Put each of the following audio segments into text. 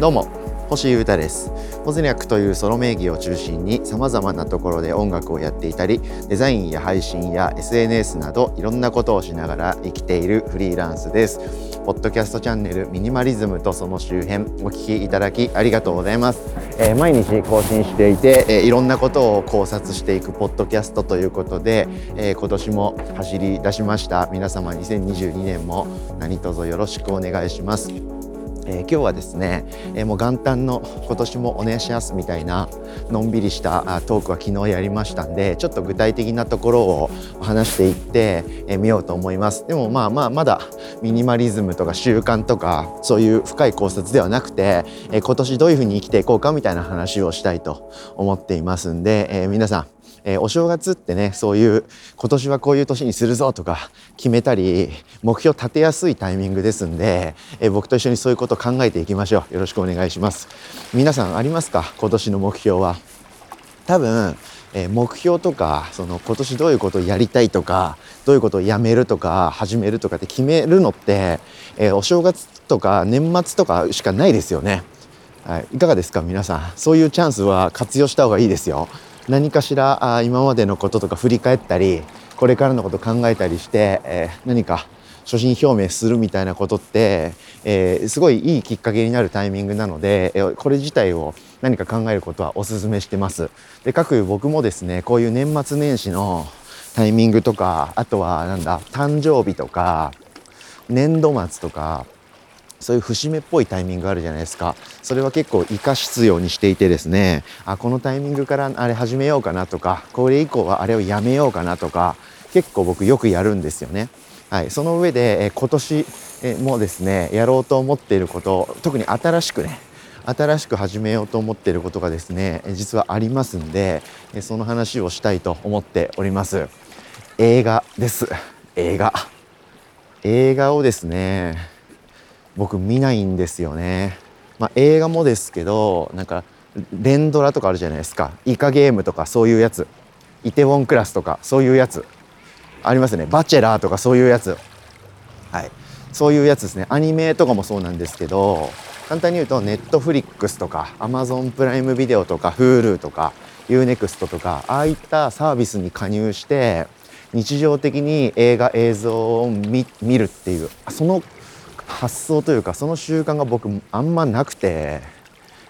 どうも星優太です。ポズニャックというソロ名義を中心に様々なところで音楽をやっていたりデザインや配信や SNS などいろんなことをしながら生きているフリーランスです。ポッドキャストチャンネルミニマリズムとその周辺お聞きいただきありがとうございます、えー、毎日更新していて、えー、いろんなことを考察していくポッドキャストということで、えー、今年も走り出しました。皆様2022年も何卒よろしくお願いします。えー、今日はですね、えー、もう元旦の今年もお願いしますみたいなのんびりしたトークは昨日やりましたんでちょっと具体的なところを話していってみ、えー、ようと思います。でもまあまあまだミニマリズムとか習慣とかそういう深い考察ではなくて、えー、今年どういうふうに生きていこうかみたいな話をしたいと思っていますんで、え、皆さんえー、お正月ってねそういう今年はこういう年にするぞとか決めたり目標立てやすいタイミングですんで、えー、僕と一緒にそういうこと考えていきましょう。よろしくお願いします。皆さんありますか？今年の目標は。多分えー、目標とかその今年どういうことをやりたいとかどういうことをやめるとか始めるとかって決めるのって、え、お正月とか年末とかしかないですよね。はい、いかがですか？皆さん。そういうチャンスは活用した方がいいですよ。何かしらあ今までのこととか振り返ったりこれからのこと考えたりして、え、何か所信表明するみたいなことって、え、すごいいいきっかけになるタイミングなので、え、これ自体を何か考えることはお勧めしてます。で各僕もですねこういう年末年始のタイミングとかあとはなんだ誕生日とか年度末とかそういう節目っぽいタイミングあるじゃないですか。それは結構生かしようにしていてですね。あこのタイミングからあれ始めようかなとかこれ以降はあれをやめようかなとか結構僕よくやるんですよね。はい、その上で、え今年もですねやろうと思っていること特に新しくね新しく始めようと思っていることがですね実はありますんでその話をしたいと思っております。映画です。映画。映画をですね僕見ないんですよね。まあ、映画もですけどなんか連ドラとかあるじゃないですか。イカゲームとかそういうやつ。イテウォンクラスとかそういうやつ。ありますね。バチェラーとかそういうやつ。はい。そういうやつですね。アニメとかもそうなんですけど簡単に言うとネットフリックスとかアマゾンプライムビデオとか Hulu とか UNEXT とかああいったサービスに加入して日常的に映画映像を見るっていうその発想というかその習慣が僕あんまなくて、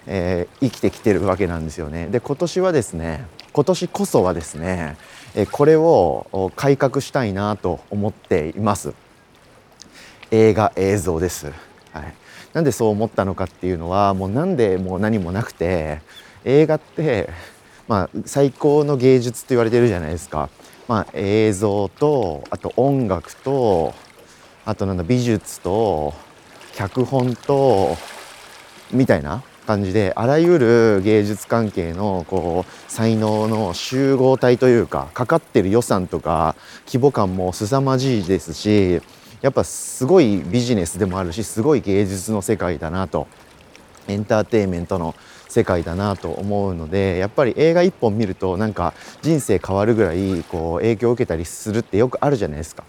えー、生きてきてるわけなんですよね。で今年はですね今年こそはですね、えこれを改革したいなと思っています。映画映像です。はい、なんでそう思ったのかっていうのはもうなんでもう何もなくて映画ってまあ最高の芸術って言われてるじゃないですか。まあ、映像とあと音楽とあとなんだ美術と脚本とみたいな感じであらゆる芸術関係のこう才能の集合体というかかかってる予算とか規模感も凄まじいですしやっぱすごいビジネスでもあるしすごい芸術の世界だなとエンターテインメントの世界だなと思うのでやっぱり映画一本見るとなんか人生変わるぐらいこう影響を受けたりするってよくあるじゃないですか。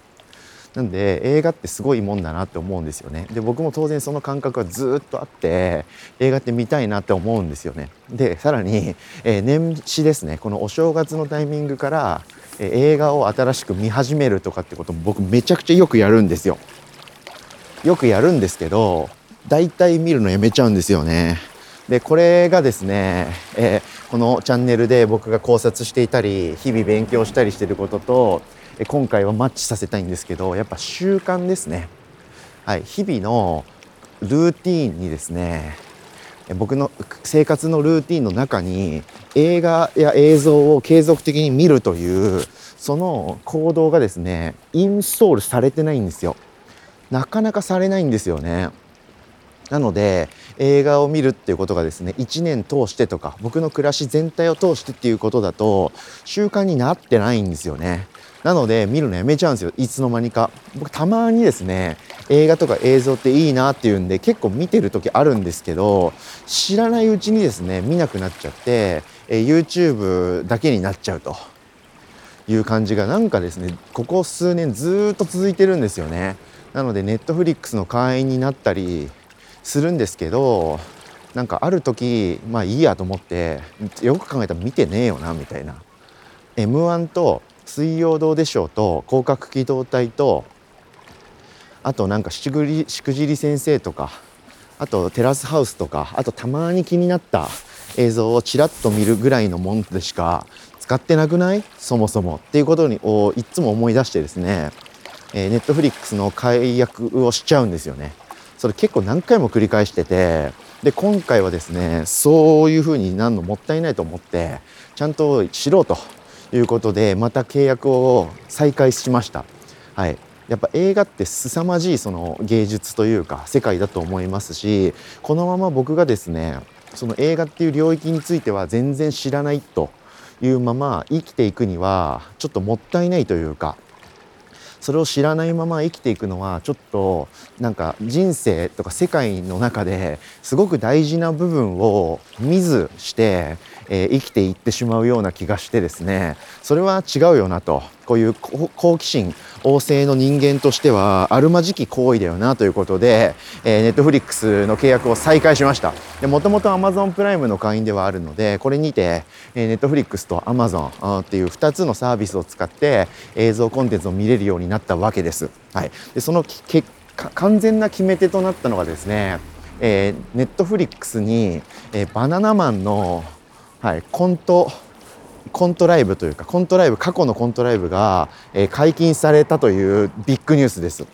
なんで映画ってすごいもんだなって思うんですよね。で僕も当然その感覚はずっとあって映画って見たいなって思うんですよね。でさらに、えー、年始ですね。このお正月のタイミングから、えー、映画を新しく見始めるとかってことも僕めちゃくちゃよくやるんですよ。よくやるんですけど大体見るのやめちゃうんですよね。でこれがですね、えー、このチャンネルで僕が考察していたり日々勉強したりしてることと今回はマッチさせたいんですけどやっぱ習慣ですね、はい、日々のルーティーンにですね僕の生活のルーティンの中に映画や映像を継続的に見るというその行動がですねインストールされてないんですよ。なかなかされないんですよね。なので映画を見るっていうことがですね1年通してとか僕の暮らし全体を通してっていうことだと習慣になってないんですよね。なので見るのやめちゃうんですよ。いつの間にか。僕たまにですね映画とか映像っていいなっていうんで結構見てる時あるんですけど知らないうちにですね見なくなっちゃって、え YouTube だけになっちゃうと。いう感じがなんかですねここ数年ずっと続いてるんですよね。なので Netflix の会員になったりするんですけどなんかある時まあいいやと思ってよく考えたら見てねえよなみたいな。m 1と「水曜どうでしょう」と「広角機動隊」とあとなんかしくりしくじり先生とかあとテラスハウスとかあとたまに気になった映像をちらっと見るぐらいのもんでしか使ってなくない？そもそも。っていうことをいつも思い出してですね、ネットフリックスの解約をしちゃうんですよね。それ結構何回も繰り返しててで今回はですねそういう風になるのもったいないと思ってちゃんと知ろうということでまた契約を再開しました。はい、やっぱ映画って凄まじいその芸術というか世界だと思いますしこのまま僕がですねその映画っていう領域については全然知らないというまま生きていくにはちょっともったいないというかそれを知らないまま生きていくのはちょっとなんか人生とか世界の中ですごく大事な部分を見ずしてえー、生きていってしまうような気がしてですね。それは違うよなと。こういう好奇心旺盛の人間としてはあるまじき行為だよなということで、えー、ネットフリックスの契約を再開しましたもともと Amazon プライムの会員ではあるのでこれにて、えー、ネットフリックスと Amazon っていう2つのサービスを使って映像コンテンツを見れるようになったわけです。はい、でその結果完全な決め手となったのがですね、えー、ネットフリックスに、えー、バナナマンのはい、コントコントライブというかコントライブ過去のコントライブが、え、解禁されたというビッグニュースです。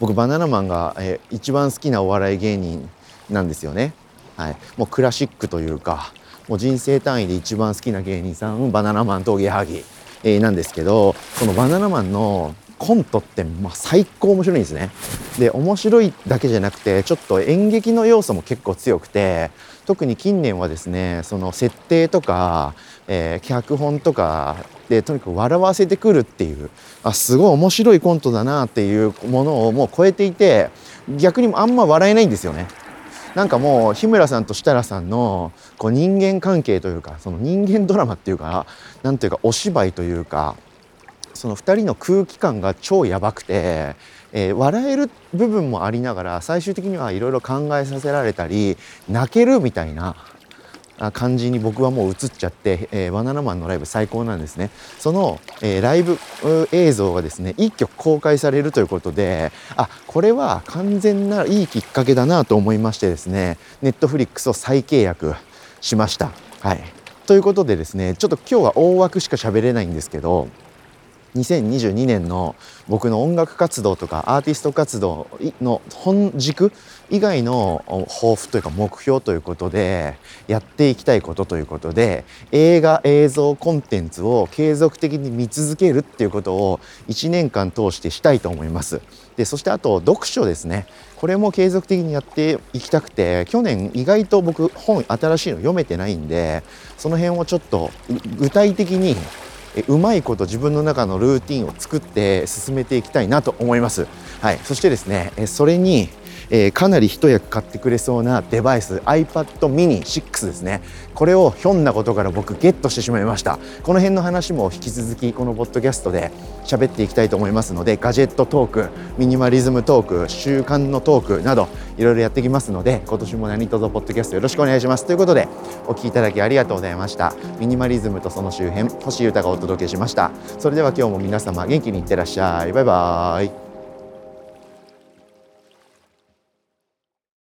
僕バナナマンが、えー、一番好きなお笑い芸人なんですよね。はい。もうクラシックというかもう人生単位で一番好きな芸人さんバナナマンとゲハギ、えー、なんですけどそのバナナマンのコントってまあ最高面白いんですねで面白いだけじゃなくてちょっと演劇の要素も結構強くて特に近年はですねその設定とか、えー、脚本とかでとにかく笑わせてくるっていうあすごい面白いコントだなっていうものをもう超えていて逆にあんま笑えないんですよね。なんかもう日村さんと設楽さんのこう人間関係というかその人間ドラマっていうかなんていうかお芝居というかその2人の空気感が超やばくてえー、笑える部分もありながら最終的にはいろいろ考えさせられたり泣けるみたいな感じに僕はもう映っちゃって、えー、バナナマンのライブ最高なんですね。その、えー、ライブ映像がですね一曲公開されるということであこれは完全ないいきっかけだなと思いましてですねネットフリックスを再契約しました。はい。ということでですねちょっと今日は大枠しか喋れないんですけど2022年の僕の音楽活動とかアーティスト活動の本軸以外の抱負というか目標ということでやっていきたいことということで映画映像コンテンツを継続的に見続けるっていうことを1年間通してしたいと思います。でそしてあと読書ですねこれも継続的にやっていきたくて去年意外と僕本新しいの読めてないんでその辺をちょっと具体的にうまいこと自分の中のルーティンを作って進めていきたいなと思います。はい、そしてですねそれにえー、かなり一役買ってくれそうなデバイス iPad mini 6ですね。これをひょんなことから僕ゲットしてしまいました。この辺の話も引き続きこのポッドキャストで喋っていきたいと思いますのでガジェットトークミニマリズムトーク習慣のトークなどいろいろやってきますので今年も何卒ポッドキャストよろしくお願いします。ということでお聞きいただきありがとうございました。ミニマリズムとその周辺星豊がお届けしました。それでは今日も皆様元気にいってらっしゃい。バイバーイ。